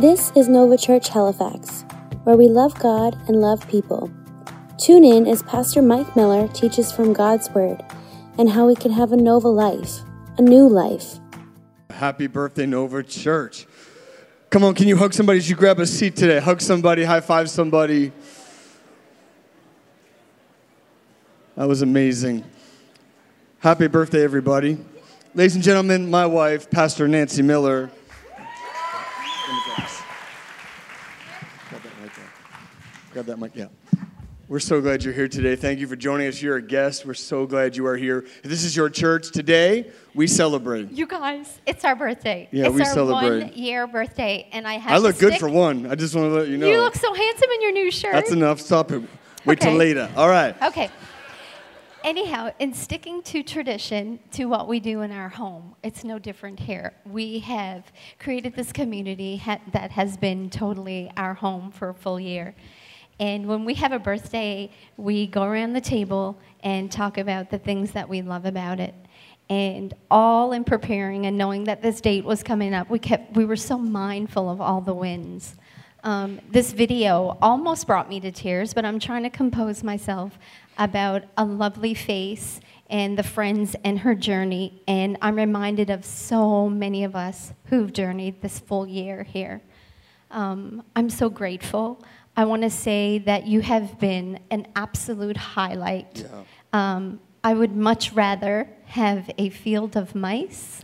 This is Nova Church Halifax, where we love God and love people. Tune in as Pastor Mike Miller teaches from God's Word and how we can have a Nova life, a new life. Happy birthday, Nova Church. Come on, can you hug somebody as you grab a seat today? Hug somebody, high five somebody. That was amazing. Happy birthday, everybody. Ladies and gentlemen, my wife, Pastor Nancy Miller. Grab that mic there. Grab that mic, yeah. We're so glad you're here today. Thank you for joining us. You're a guest. We're so glad you are here. If this is your church today, we celebrate. You guys, it's our birthday. Yeah, it's we our celebrate. one year birthday, and I have. I look good for one. I just want to let you know. You look so handsome in your new shirt. That's enough. Stop it. Wait till Okay. later. All right. Okay. Anyhow, in sticking to tradition, to what we do in our home, it's no different here. We have created this community ha- that has been totally our home for a full year. And when we have a birthday, we go around the table and talk about the things that we love about it. And all in preparing and knowing that this date was coming up, we kept we were so mindful of all the wins. Um, this video almost brought me to tears, but I'm trying to compose myself about a lovely face and the friends and her journey. And I'm reminded of so many of us who've journeyed this full year here. Um, I'm so grateful. I want to say that you have been an absolute highlight. Um, I would much rather have a field of mice,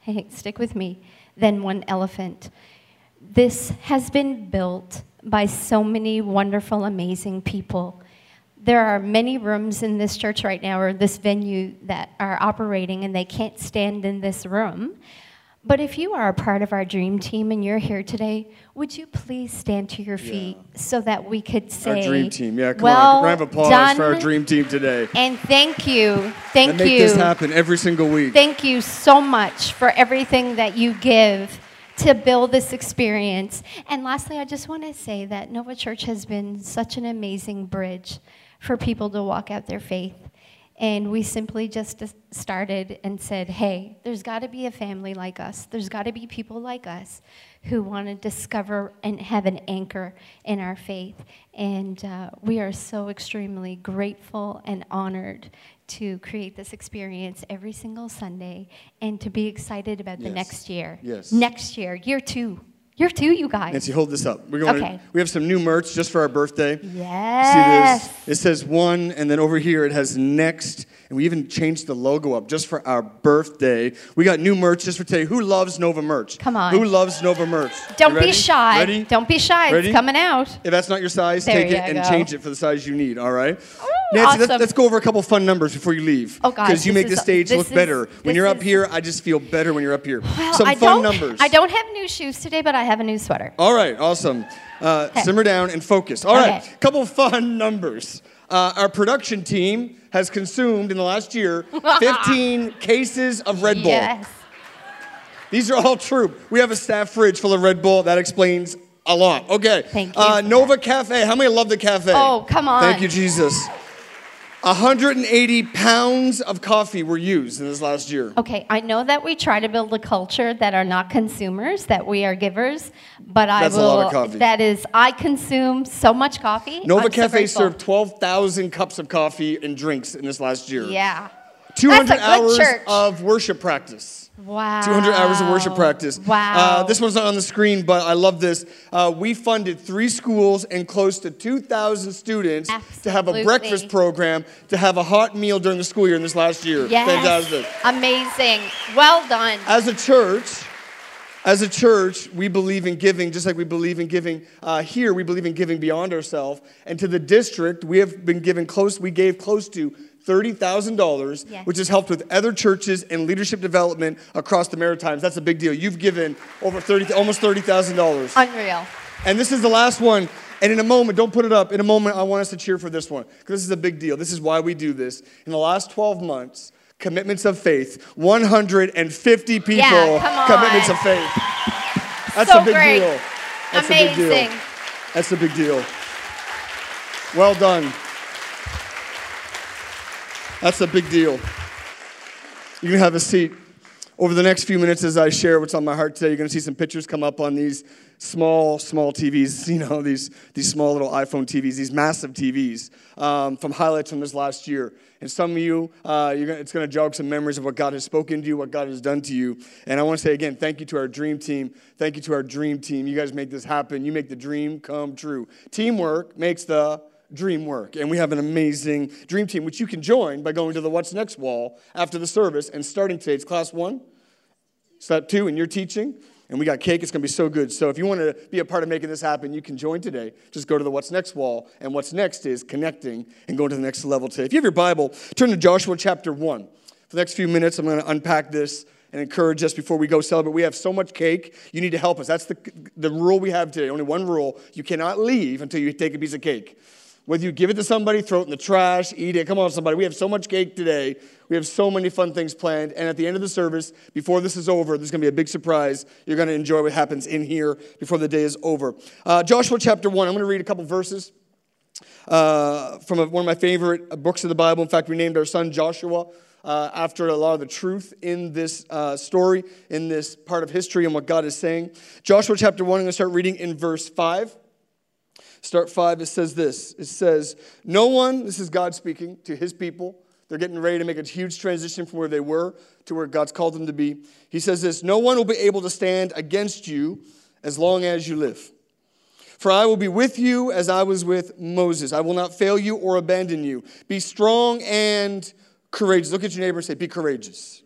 hey, stick with me, than one elephant. This has been built by so many wonderful, amazing people. There are many rooms in this church right now, or this venue, that are operating, and they can't stand in this room. But if you are a part of our dream team and you're here today, would you please stand to your feet so that we could say, Our dream team. Yeah, come well on. Round of applause done, for our dream team today. And thank you, thank make you. this happen every single week. Thank you so much for everything that you give to build this experience. And lastly, I just want to say that Nova Church has been such an amazing bridge for people to walk out their faith. And we simply just started and said, hey, there's got to be a family like us. There's got to be people like us who want to discover and have an anchor in our faith. And uh, we are so extremely grateful and honored to create this experience every single Sunday and to be excited about the Yes. next year. Yes. Next year, year two. Year two, you guys. Nancy, hold this up. We're going. Okay. We have some new merch just for our birthday. Yes. See this? It says one, and then over here it has next, and we even changed the logo up just for our birthday. We got new merch just for today. Who loves Nova merch? Come on. Who loves Nova merch? Don't be shy. Ready? Don't be shy. Ready? It's coming out. If that's not your size, There take it and go. change it for the size you need. All right. Ooh, Nancy, let's, let's go over a couple fun numbers before you leave. Oh, guys, Because you make the stage this look is- better. When you're up is- here, I just feel better when you're up here. Well, Some I fun numbers. I don't have new shoes today, but I have a new sweater. All right, awesome. Uh, Okay. Simmer down and focus. All right, Okay. couple fun numbers. Uh, our production team has consumed in the last year 15 cases of Red Bull. Yes. These are all true. We have a staff fridge full of Red Bull. That explains a lot. Okay. Thank you Uh, Nova Cafe. How many love the cafe? Oh, come on. Thank you, Jesus. 180 pounds of coffee were used in this last year. Okay, I know that we try to build a culture that are not consumers, that we are givers, but I That's a will. lot of coffee. That is, I consume so much coffee. Nova I'm Cafe grateful. served 12,000 cups of coffee and drinks in this last year. Yeah. 200 That's a good hours church. of worship practice. Wow. 200 hours of worship practice. Wow. Uh, this one's not on the screen, but I love this. Uh, we funded three schools and close to 2,000 students to have a breakfast program, to have a hot meal during the school year in this last year. Yes. Fantastic. Amazing. Well done. As a church, as a church, we believe in giving, just like we believe in giving uh, here. We believe in giving beyond ourselves. And to the district, we have been given close. We gave close to thirty thousand dollars, Yes. which has helped with other churches and leadership development across the Maritimes. That's a big deal. You've given over thirty, almost thirty thousand dollars. Unreal. And this is the last one. And in a moment, don't put it up. In a moment, I want us to cheer for this one because this is a big deal. This is why we do this. In the last 12 months, commitments of faith, 150 people, Yeah, come on. commitments of faith. That's So a big great. deal. That's a big deal. That's a big deal. Well done. That's a big deal. You can have a seat. Over the next few minutes, as I share what's on my heart today, you're going to see some pictures come up on these small, small TVs, you know, these, these small little iPhone TVs, these massive TVs um, from highlights from this last year. And some of you, uh, gonna, it's going to jog some memories of what God has spoken to you, what God has done to you. And I want to say again, thank you to our dream team. Thank you to our dream team. You guys make this happen. You make the dream come true. Teamwork makes the dream work. And we have an amazing dream team, which you can join by going to the What's Next wall after the service and starting today. It's class one, step two, and you're teaching. And we got cake. It's to be so good. So if you want to be a part of making this happen, you can join today. Just go to the What's Next wall. And what's next is connecting and going to the next level today. If you have your Bible, turn to Joshua chapter 1. For the next few minutes, I'm to unpack this and encourage us before we go celebrate. We have so much cake. You need to help us. That's the, the rule we have today. Only one rule. You cannot leave until you take a piece of cake. Whether you give it to somebody, throw it in the trash, eat it. Come on, somebody. We have so much cake today. We have so many fun things planned. And at the end of the service, before this is over, there's going to be a big surprise. You're going to enjoy what happens in here before the day is over. Uh, Joshua chapter 1. I'm going to read a couple verses uh, from a, one of my favorite books of the Bible. In fact, we named our son Joshua. Uh, after a lot of the truth in this uh, story, in this part of history, and what God is saying. Joshua chapter 1, I'm going to start reading in verse 5. Start five, it says this it says, No one, this is God speaking to his people. They're getting ready to make a huge transition from where they were to where God's called them to be. He says this No one will be able to stand against you as long as you live. For I will be with you as I was with Moses. I will not fail you or abandon you. Be strong and courageous. Look at your neighbor and say, Be courageous.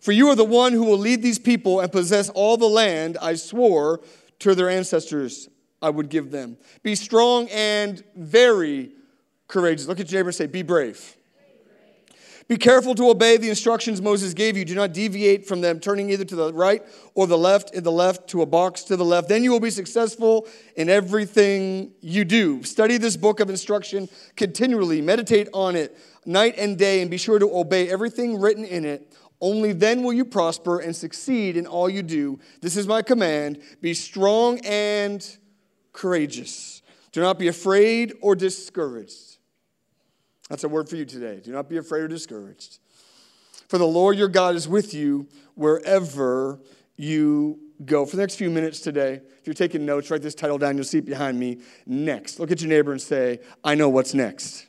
For you are the one who will lead these people and possess all the land I swore to their ancestors I would give them. Be strong and very courageous. Look at your neighbor and say, Be brave. Be careful to obey the instructions Moses gave you. Do not deviate from them, turning either to the right or the left, in the left to a box to the left. Then you will be successful in everything you do. Study this book of instruction continually. Meditate on it night and day, and be sure to obey everything written in it. Only then will you prosper and succeed in all you do. This is my command. Be strong and courageous. Do not be afraid or discouraged. That's a word for you today. Do not be afraid or discouraged. For the Lord your God is with you wherever you go. For the next few minutes today, if you're taking notes, write this title down. You'll see it behind me. Next. Look at your neighbor and say, I know what's next.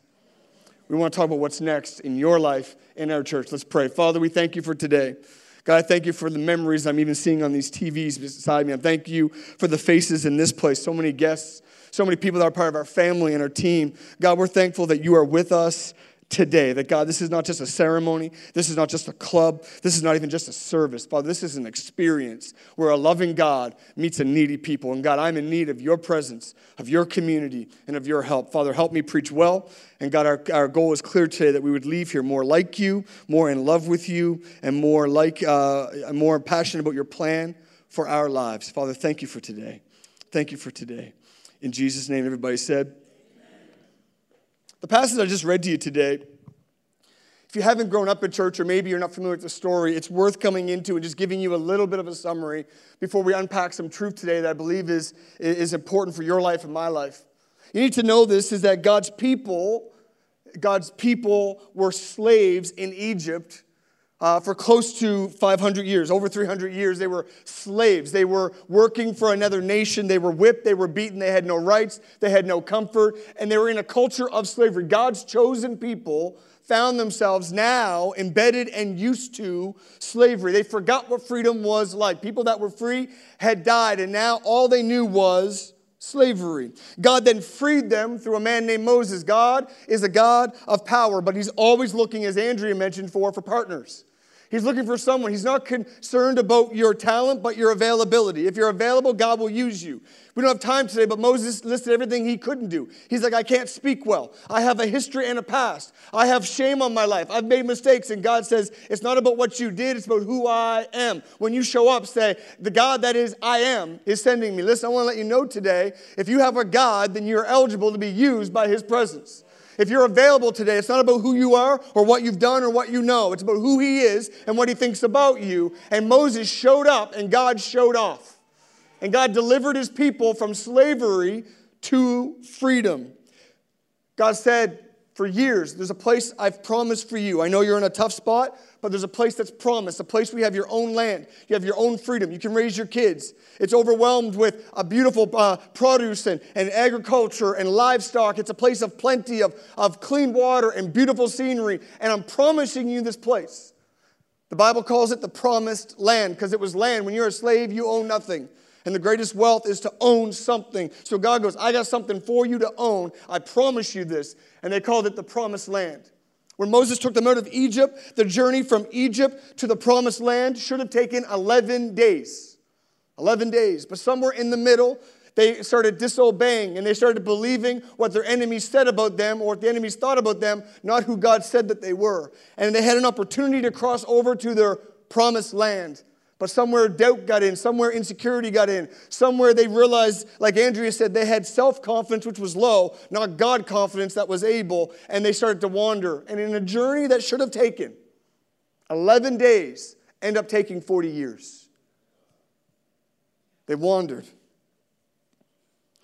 We want to talk about what's next in your life, in our church. Let's pray. Father, we thank you for today. God, I thank you for the memories I'm even seeing on these TVs beside me. I thank you for the faces in this place, so many guests, so many people that are part of our family and our team. God, we're thankful that you are with us today. That God, this is not just a ceremony, this is not just a club, this is not even just a service. Father, this is an experience where a loving God meets a needy people. And God, I'm in need of your presence, of your community, and of your help. Father, help me preach well. And God, our, our goal is clear today that we would leave here more like you, more in love with you, and more like uh, more passionate about your plan for our lives. Father, thank you for today. Thank you for today. In Jesus' name, everybody said, the passage I just read to you today, if you haven't grown up in church or maybe you're not familiar with the story, it's worth coming into and just giving you a little bit of a summary before we unpack some truth today that I believe is, is important for your life and my life. You need to know this is that God's people, God's people were slaves in Egypt uh, for close to 500 years, over 300 years, they were slaves. They were working for another nation. They were whipped. They were beaten. They had no rights. They had no comfort. And they were in a culture of slavery. God's chosen people found themselves now embedded and used to slavery. They forgot what freedom was like. People that were free had died, and now all they knew was slavery. God then freed them through a man named Moses. God is a God of power, but he's always looking, as Andrea mentioned, for, for partners. He's looking for someone. He's not concerned about your talent, but your availability. If you're available, God will use you. We don't have time today, but Moses listed everything he couldn't do. He's like, I can't speak well. I have a history and a past. I have shame on my life. I've made mistakes. And God says, It's not about what you did, it's about who I am. When you show up, say, The God that is I am is sending me. Listen, I want to let you know today if you have a God, then you're eligible to be used by his presence. If you're available today, it's not about who you are or what you've done or what you know. It's about who He is and what He thinks about you. And Moses showed up and God showed off. And God delivered His people from slavery to freedom. God said, for years, there's a place I've promised for you. I know you're in a tough spot, but there's a place that's promised, a place where you have your own land, you have your own freedom, you can raise your kids. It's overwhelmed with a beautiful uh, produce and, and agriculture and livestock. It's a place of plenty of, of clean water and beautiful scenery, and I'm promising you this place. The Bible calls it the promised land because it was land. When you're a slave, you own nothing. And the greatest wealth is to own something. So God goes, I got something for you to own. I promise you this. And they called it the promised land. When Moses took them out of Egypt, the journey from Egypt to the promised land should have taken 11 days. 11 days. But somewhere in the middle, they started disobeying and they started believing what their enemies said about them or what the enemies thought about them, not who God said that they were. And they had an opportunity to cross over to their promised land. But somewhere doubt got in, somewhere insecurity got in, somewhere they realized, like Andrea said, they had self confidence, which was low, not God confidence that was able, and they started to wander. And in a journey that should have taken 11 days, end up taking 40 years. They wandered.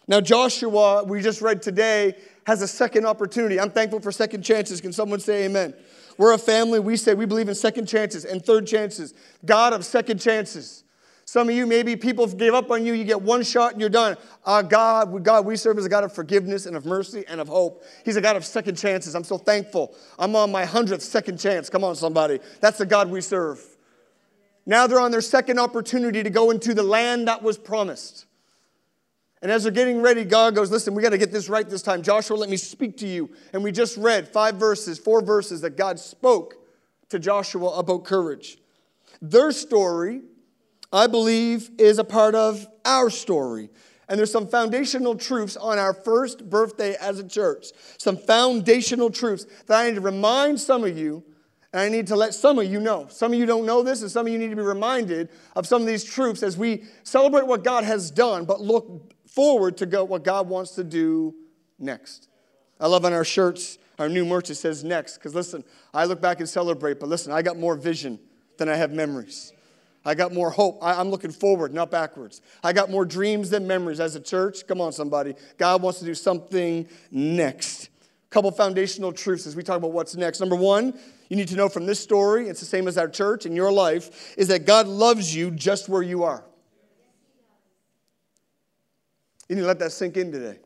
Now, Joshua, we just read today, has a second opportunity. I'm thankful for second chances. Can someone say amen? We're a family, we say we believe in second chances and third chances. God of second chances. Some of you, maybe people gave up on you, you get one shot and you're done. Uh, God, God, we serve as a God of forgiveness and of mercy and of hope. He's a God of second chances. I'm so thankful. I'm on my hundredth second chance. Come on, somebody. That's the God we serve. Now they're on their second opportunity to go into the land that was promised. And as they're getting ready, God goes, Listen, we got to get this right this time. Joshua, let me speak to you. And we just read five verses, four verses that God spoke to Joshua about courage. Their story, I believe, is a part of our story. And there's some foundational truths on our first birthday as a church. Some foundational truths that I need to remind some of you, and I need to let some of you know. Some of you don't know this, and some of you need to be reminded of some of these truths as we celebrate what God has done, but look forward to go what God wants to do next. I love on our shirts, our new merch, it says next. Because listen, I look back and celebrate, but listen, I got more vision than I have memories. I got more hope. I, am looking forward, not backwards. I got more dreams than memories as a church. Come on, somebody. God wants to do something next. A couple foundational truths as we talk about what's next. Number one, you need to know from this story, it's the same as our church in your life, is that God loves you just where you are. You need to let that sink in today.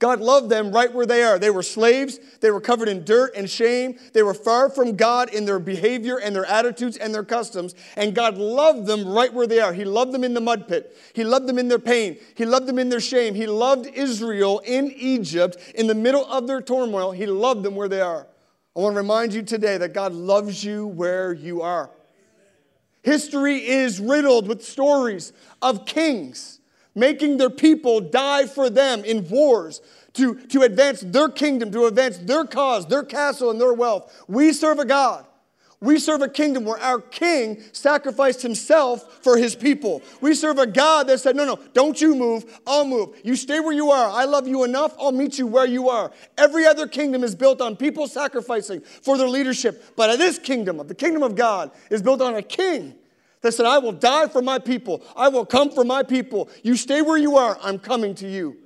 God loved them right where they are. They were slaves. They were covered in dirt and shame. They were far from God in their behavior and their attitudes and their customs. And God loved them right where they are. He loved them in the mud pit. He loved them in their pain. He loved them in their shame. He loved Israel in Egypt in the middle of their turmoil. He loved them where they are. I want to remind you today that God loves you where you are. History is riddled with stories of kings making their people die for them in wars to, to advance their kingdom, to advance their cause, their castle, and their wealth. We serve a God. We serve a kingdom where our king sacrificed himself for his people. We serve a God that said, No, no, don't you move, I'll move. You stay where you are. I love you enough, I'll meet you where you are. Every other kingdom is built on people sacrificing for their leadership. But this kingdom, the kingdom of God, is built on a king that said, I will die for my people. I will come for my people. You stay where you are. I'm coming to you.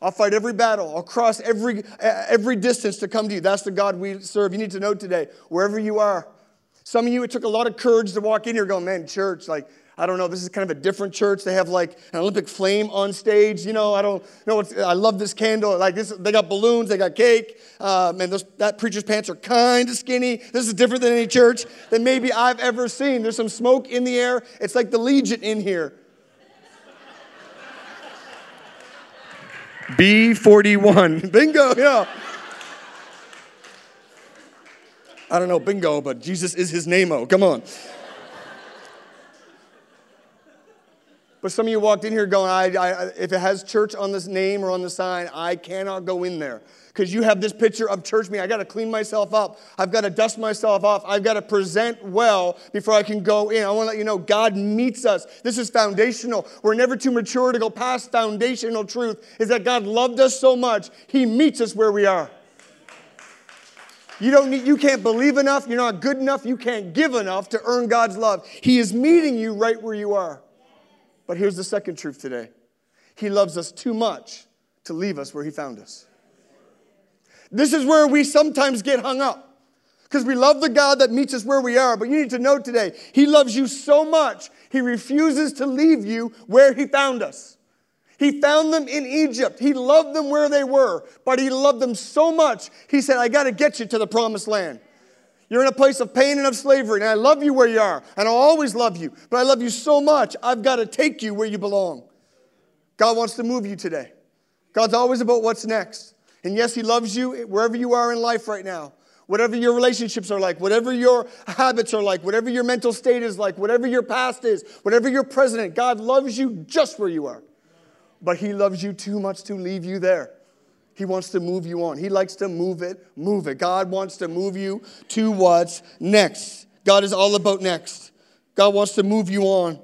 I'll fight every battle. I'll cross every, every distance to come to you. That's the God we serve. You need to know today, wherever you are. Some of you, it took a lot of courage to walk in here going, man, church, like, I don't know, this is kind of a different church. They have like an Olympic flame on stage. You know, I don't know. I love this candle. Like this, they got balloons, they got cake. Um, and those, that preacher's pants are kind of skinny. This is different than any church that maybe I've ever seen. There's some smoke in the air. It's like the Legion in here. B41. Bingo, yeah. I don't know bingo, but Jesus is his name. Oh, come on. But some of you walked in here going, I, I, if it has church on this name or on the sign, I cannot go in there. Because you have this picture of church me. I got to clean myself up. I've got to dust myself off. I've got to present well before I can go in. I want to let you know God meets us. This is foundational. We're never too mature to go past foundational truth is that God loved us so much, He meets us where we are. You don't need, you can't believe enough, you're not good enough, you can't give enough to earn God's love. He is meeting you right where you are. But here's the second truth today He loves us too much to leave us where He found us. This is where we sometimes get hung up. Because we love the God that meets us where we are. But you need to know today, He loves you so much, He refuses to leave you where He found us. He found them in Egypt. He loved them where they were, but He loved them so much, He said, I got to get you to the promised land. You're in a place of pain and of slavery, and I love you where you are, and I'll always love you, but I love you so much, I've got to take you where you belong. God wants to move you today. God's always about what's next. And yes, He loves you wherever you are in life right now. Whatever your relationships are like, whatever your habits are like, whatever your mental state is like, whatever your past is, whatever your present, God loves you just where you are. But He loves you too much to leave you there. He wants to move you on. He likes to move it, move it. God wants to move you to what's next. God is all about next. God wants to move you on.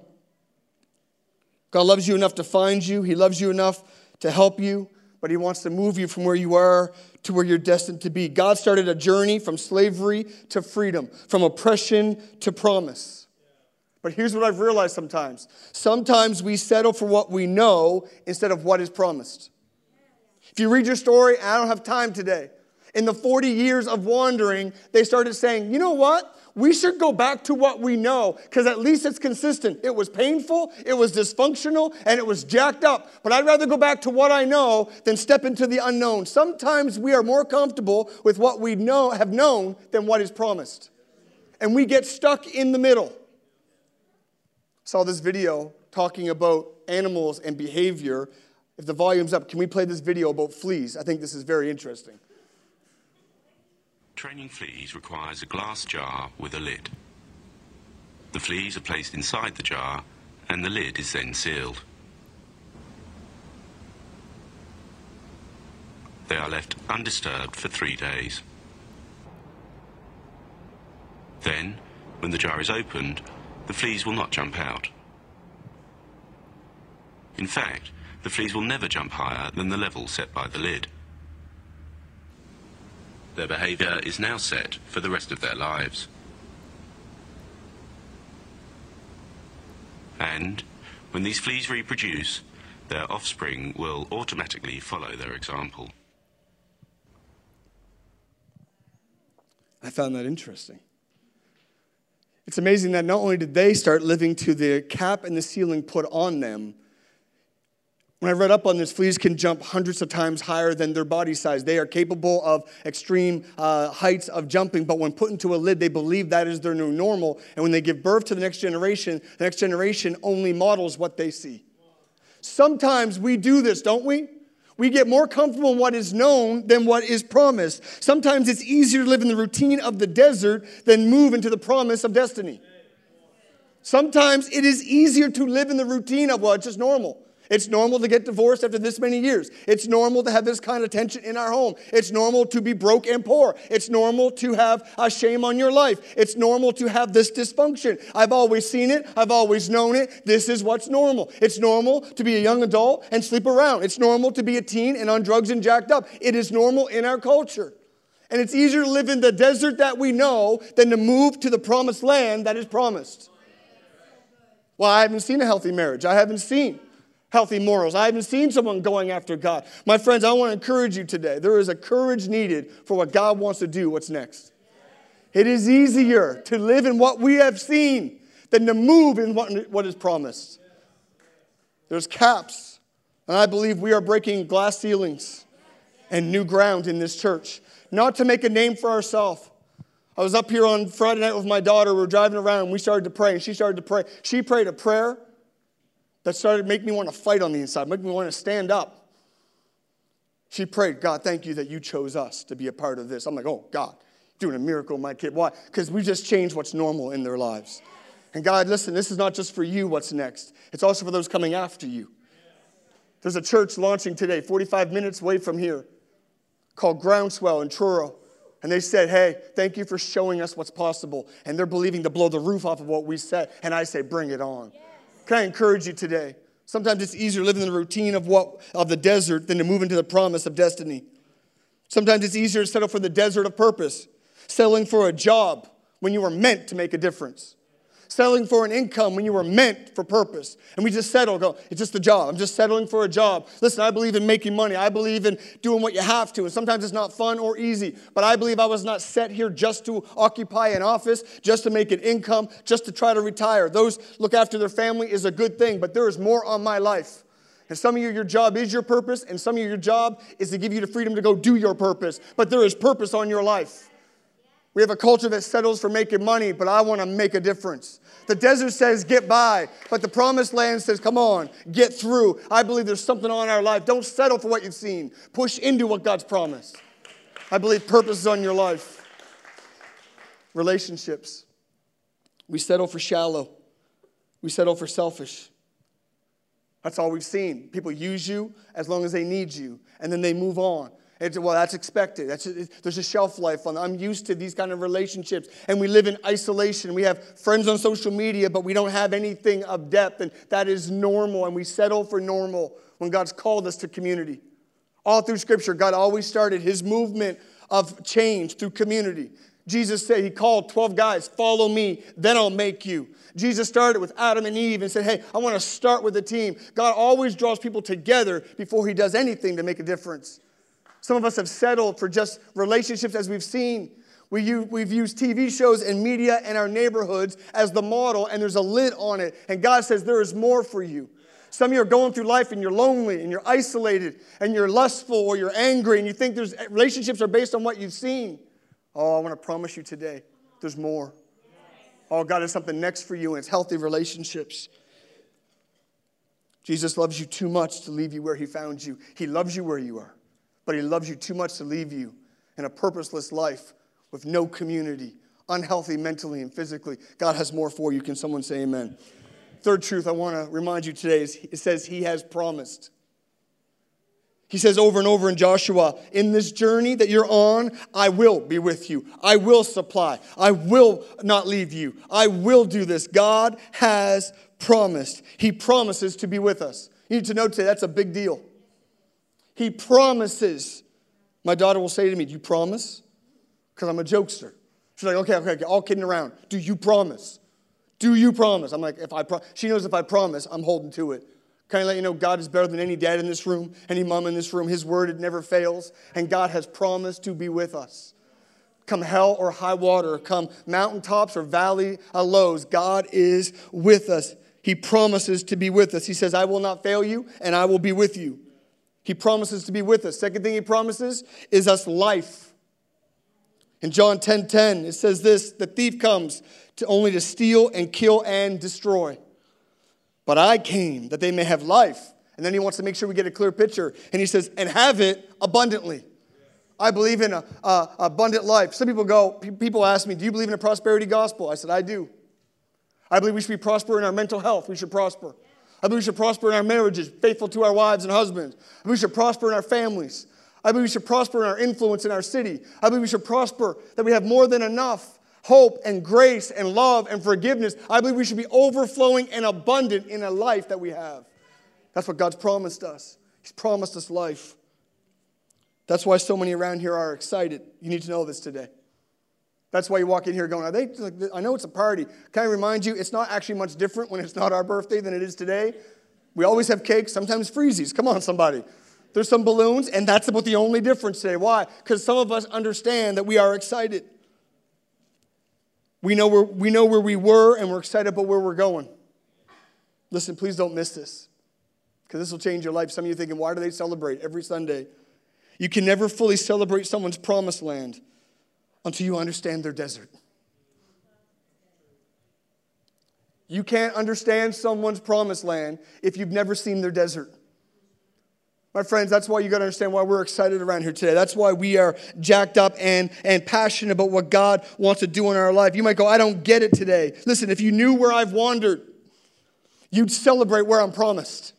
God loves you enough to find you, He loves you enough to help you, but He wants to move you from where you are to where you're destined to be. God started a journey from slavery to freedom, from oppression to promise. But here's what I've realized sometimes sometimes we settle for what we know instead of what is promised. If you read your story, I don't have time today. In the 40 years of wandering, they started saying, you know what? we should go back to what we know because at least it's consistent. It was painful, it was dysfunctional, and it was jacked up. But I'd rather go back to what I know than step into the unknown. Sometimes we are more comfortable with what we know have known than what is promised. And we get stuck in the middle. Saw this video talking about animals and behavior. If the volume's up, can we play this video about fleas? I think this is very interesting. Training fleas requires a glass jar with a lid. The fleas are placed inside the jar and the lid is then sealed. They are left undisturbed for three days. Then, when the jar is opened, the fleas will not jump out. In fact, the fleas will never jump higher than the level set by the lid. Their behaviour is now set for the rest of their lives. And when these fleas reproduce, their offspring will automatically follow their example. I found that interesting. It's amazing that not only did they start living to the cap and the ceiling put on them, when I read up on this, fleas can jump hundreds of times higher than their body size. They are capable of extreme uh, heights of jumping, but when put into a lid, they believe that is their new normal. And when they give birth to the next generation, the next generation only models what they see. Sometimes we do this, don't we? We get more comfortable in what is known than what is promised. Sometimes it's easier to live in the routine of the desert than move into the promise of destiny. Sometimes it is easier to live in the routine of, well, it's just normal. It's normal to get divorced after this many years. It's normal to have this kind of tension in our home. It's normal to be broke and poor. It's normal to have a shame on your life. It's normal to have this dysfunction. I've always seen it. I've always known it. This is what's normal. It's normal to be a young adult and sleep around. It's normal to be a teen and on drugs and jacked up. It is normal in our culture. And it's easier to live in the desert that we know than to move to the promised land that is promised. Well, I haven't seen a healthy marriage. I haven't seen healthy morals. I haven't seen someone going after God. My friends, I want to encourage you today. There is a courage needed for what God wants to do. What's next? It is easier to live in what we have seen than to move in what, what is promised. There's caps, and I believe we are breaking glass ceilings and new ground in this church, not to make a name for ourselves. I was up here on Friday night with my daughter. We were driving around, and we started to pray, and she started to pray. She prayed a prayer that started making me want to fight on the inside, making me want to stand up. She prayed, God, thank you that you chose us to be a part of this. I'm like, oh, God, doing a miracle, my kid. Why? Because we just changed what's normal in their lives. And God, listen, this is not just for you what's next, it's also for those coming after you. There's a church launching today, 45 minutes away from here, called Groundswell in Truro. And they said, Hey, thank you for showing us what's possible. And they're believing to blow the roof off of what we said. And I say, Bring it on. Can I encourage you today? Sometimes it's easier living in the routine of what of the desert than to move into the promise of destiny. Sometimes it's easier to settle for the desert of purpose, settling for a job when you were meant to make a difference. Settling for an income when you were meant for purpose. And we just settle, go, it's just a job. I'm just settling for a job. Listen, I believe in making money. I believe in doing what you have to. And sometimes it's not fun or easy. But I believe I was not set here just to occupy an office, just to make an income, just to try to retire. Those look after their family is a good thing, but there is more on my life. And some of you, your job is your purpose, and some of you, your job is to give you the freedom to go do your purpose. But there is purpose on your life. We have a culture that settles for making money, but I want to make a difference. The desert says, get by, but the promised land says, come on, get through. I believe there's something on our life. Don't settle for what you've seen, push into what God's promised. I believe purpose is on your life. Relationships. We settle for shallow, we settle for selfish. That's all we've seen. People use you as long as they need you, and then they move on. It's, well, that's expected. That's, there's a shelf life on I'm used to these kind of relationships. And we live in isolation. We have friends on social media, but we don't have anything of depth. And that is normal. And we settle for normal when God's called us to community. All through Scripture, God always started his movement of change through community. Jesus said, He called 12 guys, follow me, then I'll make you. Jesus started with Adam and Eve and said, Hey, I want to start with a team. God always draws people together before He does anything to make a difference. Some of us have settled for just relationships as we've seen. We have used TV shows and media and our neighborhoods as the model, and there's a lid on it. And God says, There is more for you. Some of you are going through life and you're lonely and you're isolated and you're lustful or you're angry and you think there's eh, relationships are based on what you've seen. Oh, I want to promise you today, there's more. Oh, God has something next for you, and it's healthy relationships. Jesus loves you too much to leave you where He found you. He loves you where you are but He loves you too much to leave you in a purposeless life with no community, unhealthy mentally and physically. God has more for you. Can someone say amen? Third truth I want to remind you today is it says He has promised. He says over and over in Joshua, in this journey that you're on, I will be with you. I will supply. I will not leave you. I will do this. God has promised. He promises to be with us. You need to know today that's a big deal. He promises. My daughter will say to me, Do you promise? Because I'm a jokester. She's like, okay, okay, okay, all kidding around. Do you promise? Do you promise? I'm like, if I pro-, she knows if I promise, I'm holding to it. Can I let you know God is better than any dad in this room, any mom in this room? His word, it never fails. And God has promised to be with us. Come hell or high water, come mountaintops or valley uh, lows, God is with us. He promises to be with us. He says, I will not fail you, and I will be with you. He promises to be with us. Second thing he promises is us life. In John 10:10, 10, 10, it says this: the thief comes to only to steal and kill and destroy. But I came that they may have life. And then he wants to make sure we get a clear picture. And he says, and have it abundantly. I believe in a, a abundant life. Some people go, people ask me, do you believe in a prosperity gospel? I said, I do. I believe we should be prosper in our mental health. We should prosper. I believe we should prosper in our marriages, faithful to our wives and husbands. I believe we should prosper in our families. I believe we should prosper in our influence in our city. I believe we should prosper that we have more than enough hope and grace and love and forgiveness. I believe we should be overflowing and abundant in a life that we have. That's what God's promised us. He's promised us life. That's why so many around here are excited. You need to know this today. That's why you walk in here going, Are they, I know it's a party. Can I remind you, it's not actually much different when it's not our birthday than it is today. We always have cake, sometimes freezies. Come on, somebody. There's some balloons, and that's about the only difference today. Why? Because some of us understand that we are excited. We know, where, we know where we were, and we're excited about where we're going. Listen, please don't miss this, because this will change your life. Some of you thinking, why do they celebrate every Sunday? You can never fully celebrate someone's promised land until you understand their desert. You can't understand someone's promised land if you've never seen their desert. My friends, that's why you got to understand why we're excited around here today. That's why we are jacked up and, and passionate about what God wants to do in our life. You might go, I don't get it today. Listen, if you knew where I've wandered, you'd celebrate where I'm promised.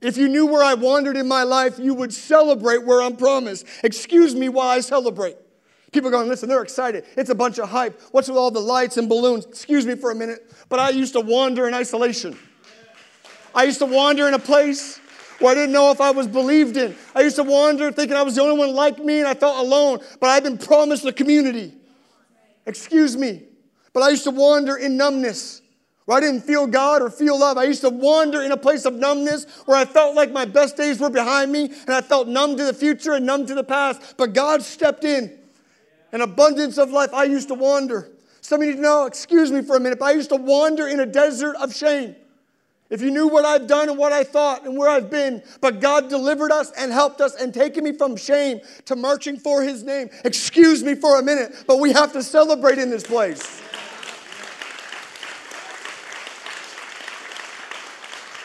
If you knew where I wandered in my life, you would celebrate where I'm promised. Excuse me while I celebrate. People going, listen, they're excited. It's a bunch of hype. What's with all the lights and balloons? Excuse me for a minute, but I used to wander in isolation. I used to wander in a place where I didn't know if I was believed in. I used to wander thinking I was the only one like me and I felt alone, but I've been promised a community. Excuse me. But I used to wander in numbness where I didn't feel God or feel love. I used to wander in a place of numbness where I felt like my best days were behind me and I felt numb to the future and numb to the past. But God stepped in. An abundance of life. I used to wander. Some of you know, excuse me for a minute, but I used to wander in a desert of shame. If you knew what I've done and what I thought and where I've been, but God delivered us and helped us and taken me from shame to marching for His name. Excuse me for a minute, but we have to celebrate in this place.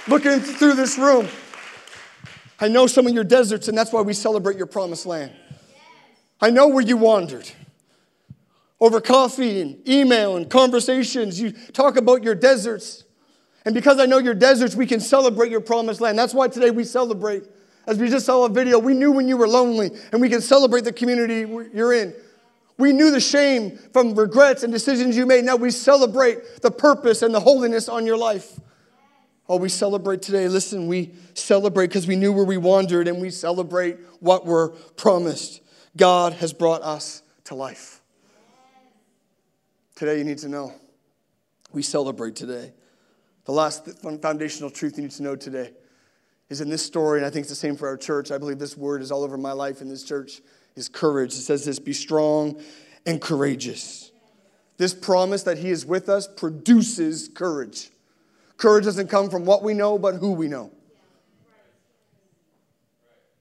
Looking through this room, I know some of your deserts, and that's why we celebrate your promised land. I know where you wandered. Over coffee and email and conversations, you talk about your deserts. And because I know your deserts, we can celebrate your promised land. That's why today we celebrate. As we just saw a video, we knew when you were lonely, and we can celebrate the community you're in. We knew the shame from regrets and decisions you made. Now we celebrate the purpose and the holiness on your life. Oh, we celebrate today. Listen, we celebrate because we knew where we wandered, and we celebrate what we're promised. God has brought us to life. Today, you need to know. We celebrate today. The last foundational truth you need to know today is in this story, and I think it's the same for our church. I believe this word is all over my life in this church is courage. It says this be strong and courageous. This promise that He is with us produces courage. Courage doesn't come from what we know, but who we know.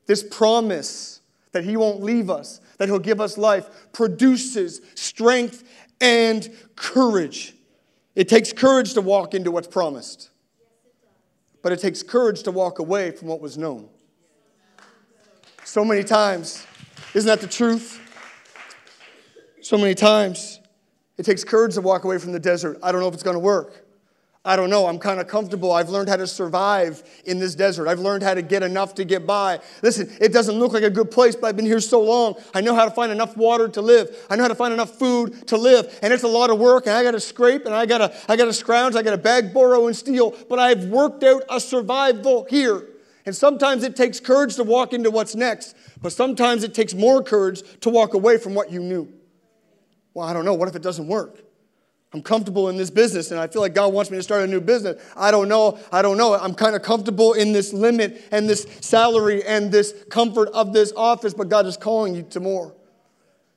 This promise that He won't leave us, that He'll give us life, produces strength and courage. It takes courage to walk into what's promised, but it takes courage to walk away from what was known. So many times, isn't that the truth? So many times, it takes courage to walk away from the desert. I don't know if it's going to work. I don't know. I'm kind of comfortable. I've learned how to survive in this desert. I've learned how to get enough to get by. Listen, it doesn't look like a good place, but I've been here so long. I know how to find enough water to live. I know how to find enough food to live. And it's a lot of work, and I got to scrape, and I got to I got to scrounge, I got to bag, borrow, and steal. But I've worked out a survival here. And sometimes it takes courage to walk into what's next, but sometimes it takes more courage to walk away from what you knew. Well, I don't know. What if it doesn't work? I'm comfortable in this business and I feel like God wants me to start a new business. I don't know. I don't know. I'm kind of comfortable in this limit and this salary and this comfort of this office, but God is calling you to more.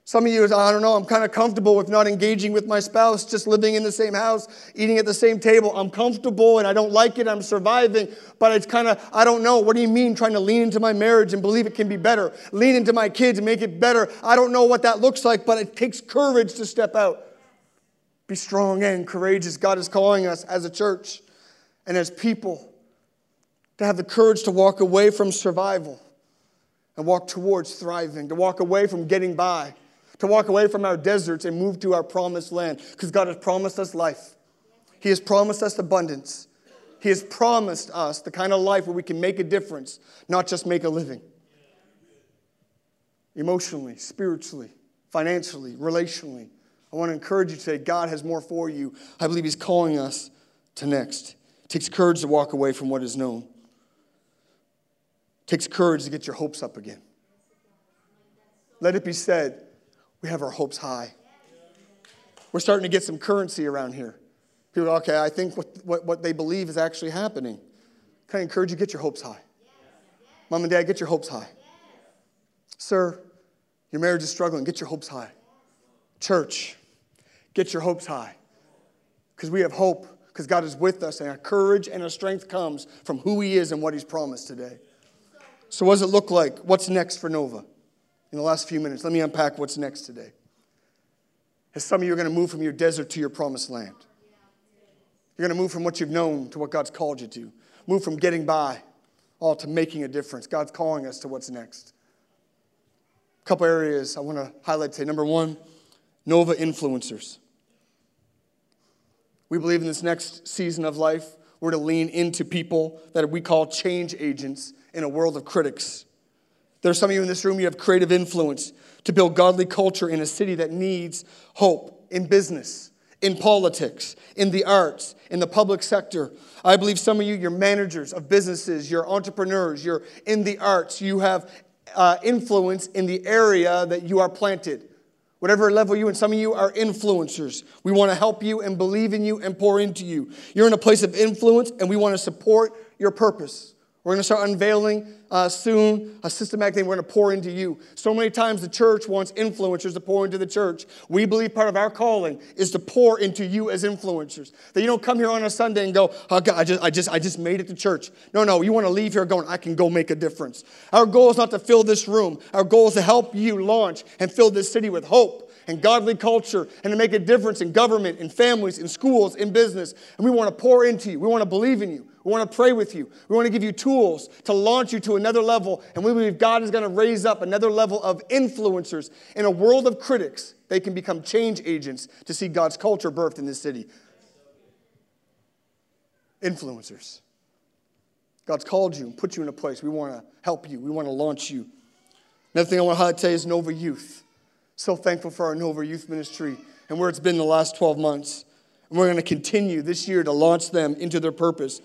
Some of you, I don't know, I'm kind of comfortable with not engaging with my spouse, just living in the same house, eating at the same table. I'm comfortable and I don't like it. I'm surviving, but it's kind of, I don't know. What do you mean trying to lean into my marriage and believe it can be better? Lean into my kids and make it better. I don't know what that looks like, but it takes courage to step out. Be strong and courageous. God is calling us as a church and as people to have the courage to walk away from survival and walk towards thriving, to walk away from getting by, to walk away from our deserts and move to our promised land because God has promised us life. He has promised us abundance. He has promised us the kind of life where we can make a difference, not just make a living. Emotionally, spiritually, financially, relationally. I want to encourage you today God has more for you. I believe He's calling us to next. It takes courage to walk away from what is known, it takes courage to get your hopes up again. Let it be said, we have our hopes high. We're starting to get some currency around here. People, are like, okay, I think what, what, what they believe is actually happening. Can I encourage you, get your hopes high? Mom and dad, get your hopes high. Sir, your marriage is struggling, get your hopes high. Church, Get your hopes high. Because we have hope, because God is with us, and our courage and our strength comes from who He is and what He's promised today. So, what does it look like? What's next for Nova? In the last few minutes, let me unpack what's next today. As some of you are going to move from your desert to your promised land. You're going to move from what you've known to what God's called you to. Move from getting by all to making a difference. God's calling us to what's next. A couple areas I want to highlight today. Number one, Nova influencers. We believe in this next season of life, we're to lean into people that we call change agents in a world of critics. There's some of you in this room, you have creative influence to build godly culture in a city that needs hope in business, in politics, in the arts, in the public sector. I believe some of you, you're managers of businesses, you're entrepreneurs, you're in the arts, you have uh, influence in the area that you are planted whatever level you and some of you are influencers we want to help you and believe in you and pour into you. You're in a place of influence and we want to support your purpose we're going to start unveiling uh, soon a systematic thing we're going to pour into you. So many times the church wants influencers to pour into the church. We believe part of our calling is to pour into you as influencers. That you don't come here on a Sunday and go, oh God, I just, I just, I just made it to church. No, no, you want to leave here going, I can go make a difference. Our goal is not to fill this room. Our goal is to help you launch and fill this city with hope and godly culture and to make a difference in government, in families, in schools, in business. And we want to pour into you. We want to believe in you. We want to pray with you. We want to give you tools to launch you to another level. And we believe God is going to raise up another level of influencers. In a world of critics, they can become change agents to see God's culture birthed in this city. Influencers. God's called you and put you in a place. We want to help you, we want to launch you. Another thing I want to highlight today is Nova Youth. So thankful for our Nova Youth Ministry and where it's been the last 12 months. And we're going to continue this year to launch them into their purpose.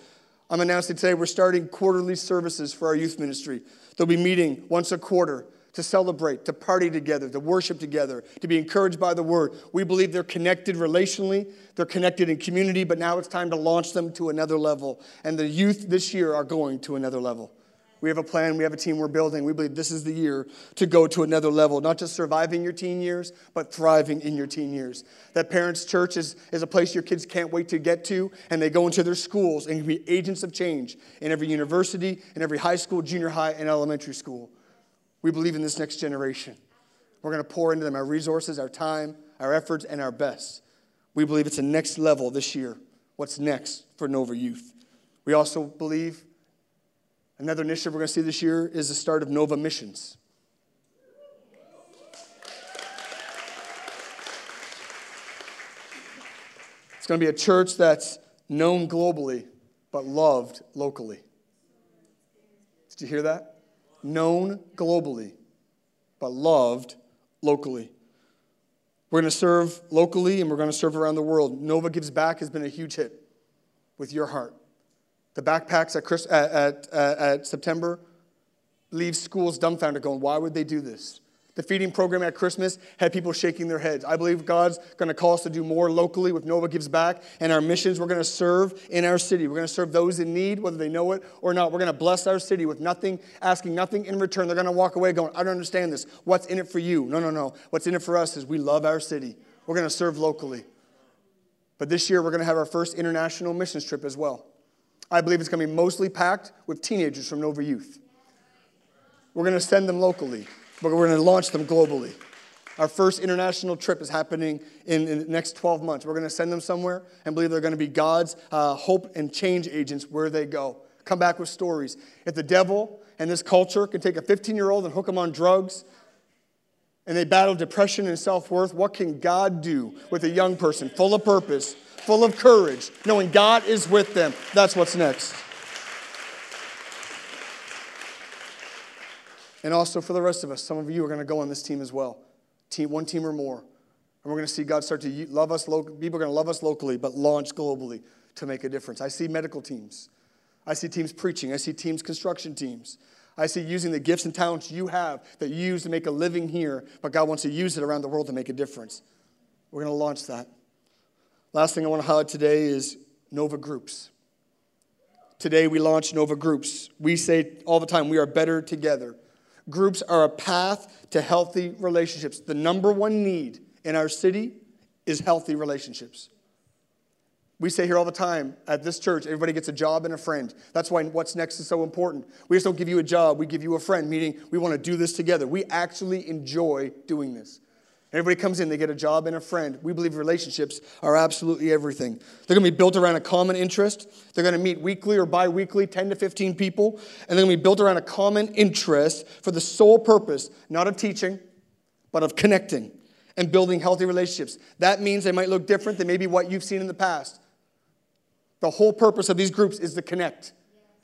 I'm announcing today we're starting quarterly services for our youth ministry. They'll be meeting once a quarter to celebrate, to party together, to worship together, to be encouraged by the word. We believe they're connected relationally, they're connected in community, but now it's time to launch them to another level. And the youth this year are going to another level. We have a plan, we have a team we're building. We believe this is the year to go to another level, not just surviving your teen years, but thriving in your teen years. That Parents Church is, is a place your kids can't wait to get to, and they go into their schools and can be agents of change in every university, in every high school, junior high, and elementary school. We believe in this next generation. We're going to pour into them our resources, our time, our efforts, and our best. We believe it's a next level this year. What's next for Nova Youth? We also believe Another initiative we're going to see this year is the start of Nova Missions. It's going to be a church that's known globally, but loved locally. Did you hear that? Known globally, but loved locally. We're going to serve locally and we're going to serve around the world. Nova Gives Back has been a huge hit with your heart. The backpacks at, at, at, uh, at September leave schools dumbfounded, going, why would they do this? The feeding program at Christmas had people shaking their heads. I believe God's going to call us to do more locally with Nova Gives Back and our missions. We're going to serve in our city. We're going to serve those in need, whether they know it or not. We're going to bless our city with nothing, asking nothing in return. They're going to walk away going, I don't understand this. What's in it for you? No, no, no. What's in it for us is we love our city. We're going to serve locally. But this year, we're going to have our first international missions trip as well. I believe it's going to be mostly packed with teenagers from Nova Youth. We're going to send them locally, but we're going to launch them globally. Our first international trip is happening in, in the next 12 months. We're going to send them somewhere and believe they're going to be God's uh, hope and change agents where they go. Come back with stories. If the devil and this culture can take a 15 year old and hook them on drugs, and they battle depression and self worth, what can God do with a young person full of purpose? full of courage, knowing God is with them. That's what's next. And also for the rest of us, some of you are going to go on this team as well. Team, one team or more. And we're going to see God start to love us. People are going to love us locally, but launch globally to make a difference. I see medical teams. I see teams preaching. I see teams, construction teams. I see using the gifts and talents you have that you use to make a living here, but God wants to use it around the world to make a difference. We're going to launch that. Last thing I want to highlight today is Nova Groups. Today we launch Nova Groups. We say all the time, we are better together. Groups are a path to healthy relationships. The number one need in our city is healthy relationships. We say here all the time at this church, everybody gets a job and a friend. That's why what's next is so important. We just don't give you a job, we give you a friend, meaning we want to do this together. We actually enjoy doing this. Everybody comes in, they get a job and a friend. We believe relationships are absolutely everything. They're going to be built around a common interest. They're going to meet weekly or bi weekly, 10 to 15 people, and they're going to be built around a common interest for the sole purpose, not of teaching, but of connecting and building healthy relationships. That means they might look different than maybe what you've seen in the past. The whole purpose of these groups is to connect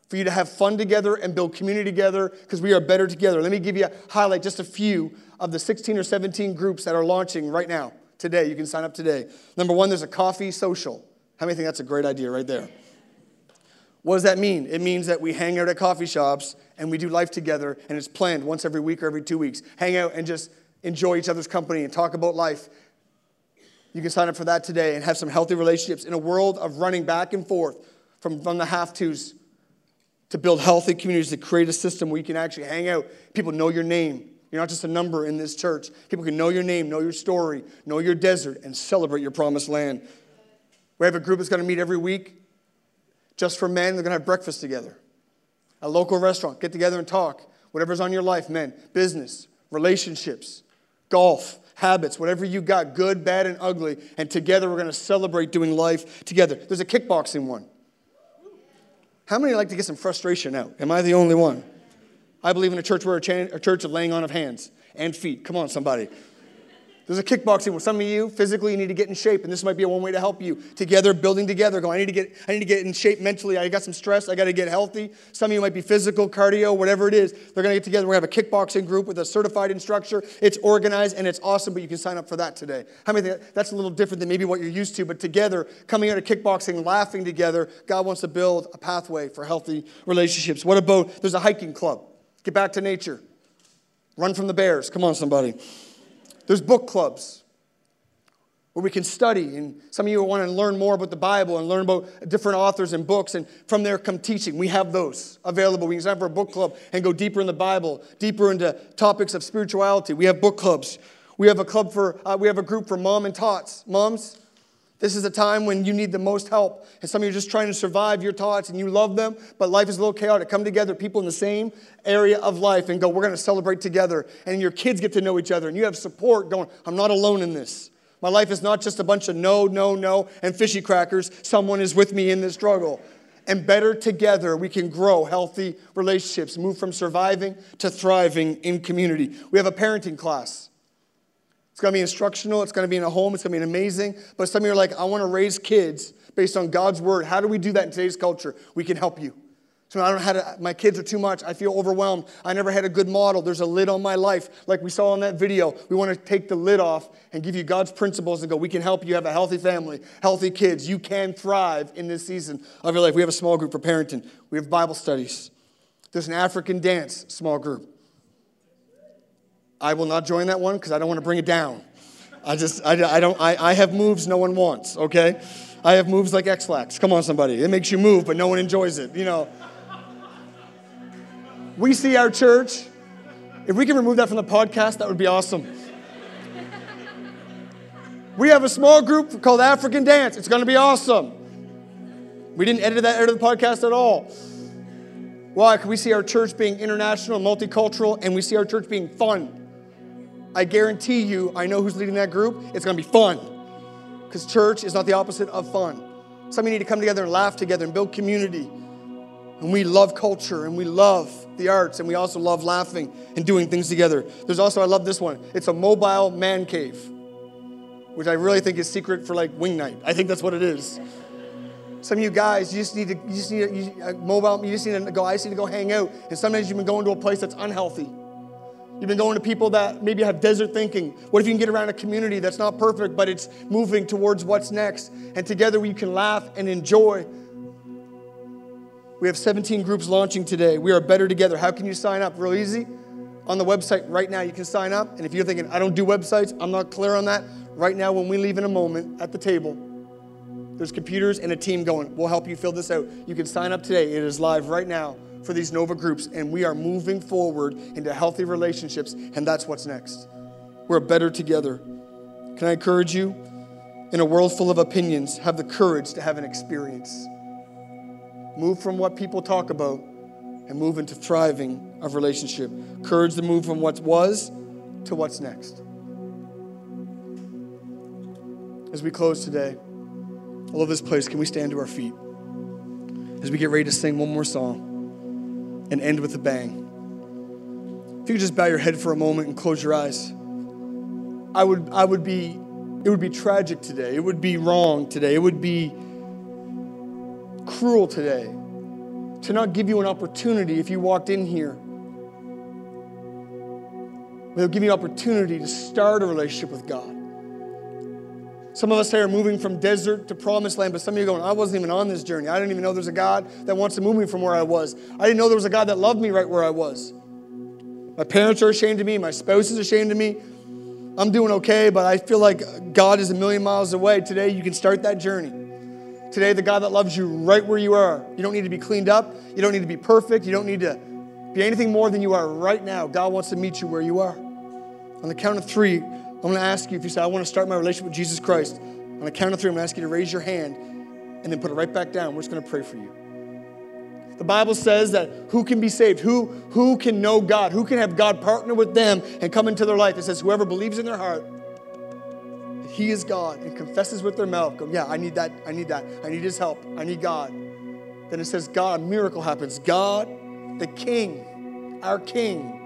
for you to have fun together and build community together because we are better together. Let me give you a highlight just a few of the 16 or 17 groups that are launching right now. Today, you can sign up today. Number one, there's a coffee social. How many think that's a great idea right there? What does that mean? It means that we hang out at coffee shops and we do life together and it's planned once every week or every two weeks. Hang out and just enjoy each other's company and talk about life. You can sign up for that today and have some healthy relationships in a world of running back and forth from, from the have tos to build healthy communities, to create a system where you can actually hang out. People know your name. You're not just a number in this church. People can know your name, know your story, know your desert, and celebrate your promised land. We have a group that's going to meet every week just for men. They're going to have breakfast together. A local restaurant, get together and talk. Whatever's on your life, men, business, relationships, golf, habits, whatever you got, good, bad, and ugly. And together we're going to celebrate doing life together. There's a kickboxing one. How many like to get some frustration out? Am I the only one? I believe in a church where a, church of laying on of hands and feet. Come on, somebody. There's a kickboxing where some of you physically you need to get in shape, and this might be one way to help you. Together, building together, go, I need to get, I need to get in shape mentally. I got some stress, I got to get healthy. Some of you might be physical, cardio, whatever it is. They're gonna get together. We're gonna have a kickboxing group with a certified instructor. It's organized and it's awesome, but you can sign up for that today. How many think that's a little different than maybe what you're used to, but together, coming out of kickboxing, laughing together, God wants to build a pathway for healthy relationships. What about there's a hiking club? Get back to nature. Run from the bears. Come on, somebody. There's book clubs where we can study. And some of you want to learn more about the Bible and learn about different authors and books. And from there come teaching. We have those available. We can sign for a book club and go deeper in the Bible, deeper into topics of spirituality. We have book clubs. We have a club for, uh, we have a group for mom and tots. Moms, this is a time when you need the most help. And some of you are just trying to survive your tots and you love them, but life is a little chaotic. Come together, people in the same area of life, and go, we're going to celebrate together. And your kids get to know each other, and you have support going, I'm not alone in this. My life is not just a bunch of no, no, no, and fishy crackers. Someone is with me in this struggle. And better together, we can grow healthy relationships, move from surviving to thriving in community. We have a parenting class. It's going to be instructional. It's going to be in a home. It's going to be amazing. But some of you are like, I want to raise kids based on God's word. How do we do that in today's culture? We can help you. So I don't know how to, my kids are too much. I feel overwhelmed. I never had a good model. There's a lid on my life. Like we saw in that video, we want to take the lid off and give you God's principles and go, we can help you have a healthy family, healthy kids. You can thrive in this season of your life. We have a small group for parenting, we have Bible studies. There's an African dance small group. I will not join that one because I don't want to bring it down. I just, I, I don't, I, I have moves no one wants, okay? I have moves like Ex-Lax. Come on, somebody. It makes you move, but no one enjoys it, you know. We see our church. If we can remove that from the podcast, that would be awesome. We have a small group called African Dance. It's going to be awesome. We didn't edit that out of the podcast at all. Why? Because we see our church being international, multicultural, and we see our church being fun. I guarantee you, I know who's leading that group. It's going to be fun. Because church is not the opposite of fun. Some of you need to come together and laugh together and build community. And we love culture and we love the arts and we also love laughing and doing things together. There's also, I love this one. It's a mobile man cave, which I really think is secret for like wing night. I think that's what it is. Some of you guys, you just need to, you just need a, you, a mobile, you just need to go, I just need to go hang out. And sometimes you've been going to a place that's unhealthy. You've been going to people that maybe have desert thinking. What if you can get around a community that's not perfect, but it's moving towards what's next? And together we can laugh and enjoy. We have 17 groups launching today. We are better together. How can you sign up? Real easy. On the website right now, you can sign up. And if you're thinking, I don't do websites, I'm not clear on that, right now, when we leave in a moment at the table, there's computers and a team going, We'll help you fill this out. You can sign up today. It is live right now for these Nova groups, and we are moving forward into healthy relationships, and that's what's next. We're better together. Can I encourage you? In a world full of opinions, have the courage to have an experience. Move from what people talk about and move into thriving of relationship. Courage to move from what was to what's next. As we close today, I love this place. Can we stand to our feet as we get ready to sing one more song? And end with a bang. If you could just bow your head for a moment and close your eyes. I would, I would be, it would be tragic today. It would be wrong today. It would be cruel today to not give you an opportunity if you walked in here. They'll give you an opportunity to start a relationship with God. Some of us here are moving from desert to promised land, but some of you are going, I wasn't even on this journey. I didn't even know there's a God that wants to move me from where I was. I didn't know there was a God that loved me right where I was. My parents are ashamed of me. My spouse is ashamed of me. I'm doing okay, but I feel like God is a million miles away. Today, you can start that journey. Today, the God that loves you right where you are. You don't need to be cleaned up. You don't need to be perfect. You don't need to be anything more than you are right now. God wants to meet you where you are. On the count of three, I'm going to ask you if you say, I want to start my relationship with Jesus Christ. On the count of three, I'm going to ask you to raise your hand and then put it right back down. We're just going to pray for you. The Bible says that who can be saved? Who, who can know God? Who can have God partner with them and come into their life? It says, whoever believes in their heart that He is God and confesses with their mouth, go, yeah, I need that, I need that, I need His help, I need God. Then it says, God, a miracle happens. God, the King, our King,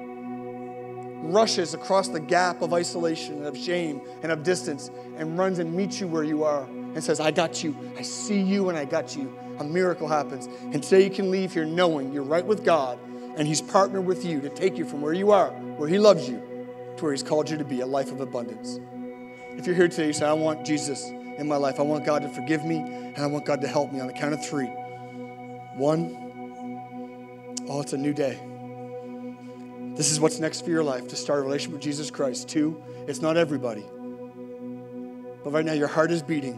rushes across the gap of isolation and of shame and of distance and runs and meets you where you are and says, I got you. I see you and I got you a miracle happens. And today you can leave here knowing you're right with God and He's partnered with you to take you from where you are, where He loves you, to where He's called you to be a life of abundance. If you're here today, you say, I want Jesus in my life. I want God to forgive me and I want God to help me on the count of three. One, oh, it's a new day. This is what's next for your life to start a relationship with Jesus Christ. Two, it's not everybody. But right now, your heart is beating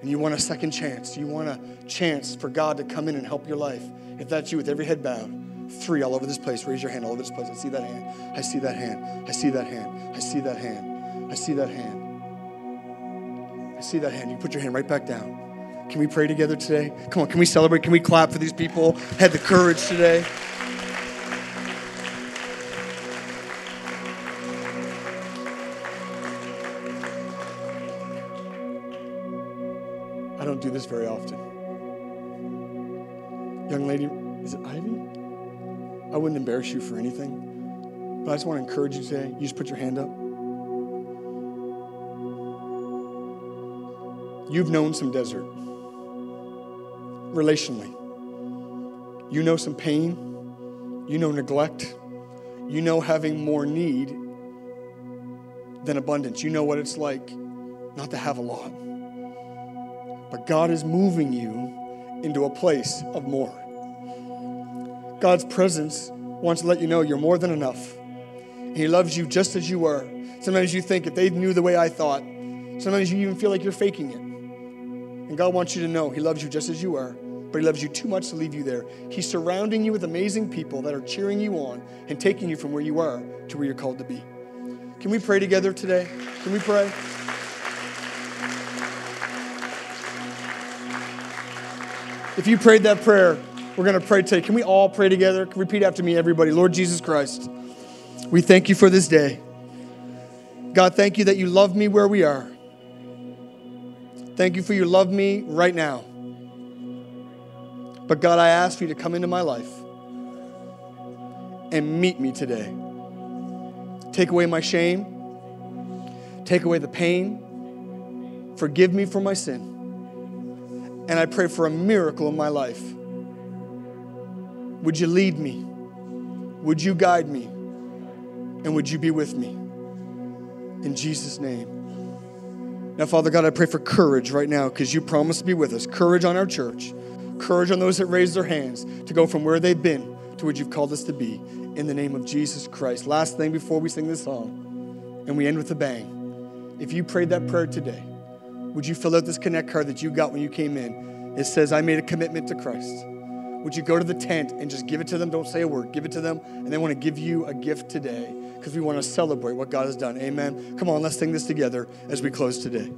and you want a second chance, you want a chance for God to come in and help your life, if that's you with every head bowed, three all over this place, raise your hand all over this place. I see that hand. I see that hand. I see that hand. I see that hand. I see that hand. I see that hand. You put your hand right back down. Can we pray together today? Come on, can we celebrate? Can we clap for these people? Had the courage today. Do this very often. Young lady, is it Ivy? I wouldn't embarrass you for anything, but I just want to encourage you today. You just put your hand up. You've known some desert relationally. You know some pain. You know neglect. You know having more need than abundance. You know what it's like not to have a lot. But God is moving you into a place of more. God's presence wants to let you know you're more than enough. He loves you just as you are. Sometimes you think if they knew the way I thought, sometimes you even feel like you're faking it. And God wants you to know He loves you just as you are, but He loves you too much to leave you there. He's surrounding you with amazing people that are cheering you on and taking you from where you are to where you're called to be. Can we pray together today? Can we pray? If you prayed that prayer, we're going to pray today. Can we all pray together? Repeat after me, everybody. Lord Jesus Christ, we thank you for this day. God, thank you that you love me where we are. Thank you for your love me right now. But God, I ask you to come into my life and meet me today. Take away my shame, take away the pain, forgive me for my sin and I pray for a miracle in my life. Would you lead me? Would you guide me? And would you be with me? In Jesus' name. Now, Father God, I pray for courage right now because you promised to be with us. Courage on our church, courage on those that raise their hands to go from where they've been to what you've called us to be. In the name of Jesus Christ. Last thing before we sing this song, and we end with a bang. If you prayed that prayer today, would you fill out this Connect card that you got when you came in? It says, I made a commitment to Christ. Would you go to the tent and just give it to them? Don't say a word. Give it to them. And they want to give you a gift today because we want to celebrate what God has done. Amen. Come on, let's sing this together as we close today.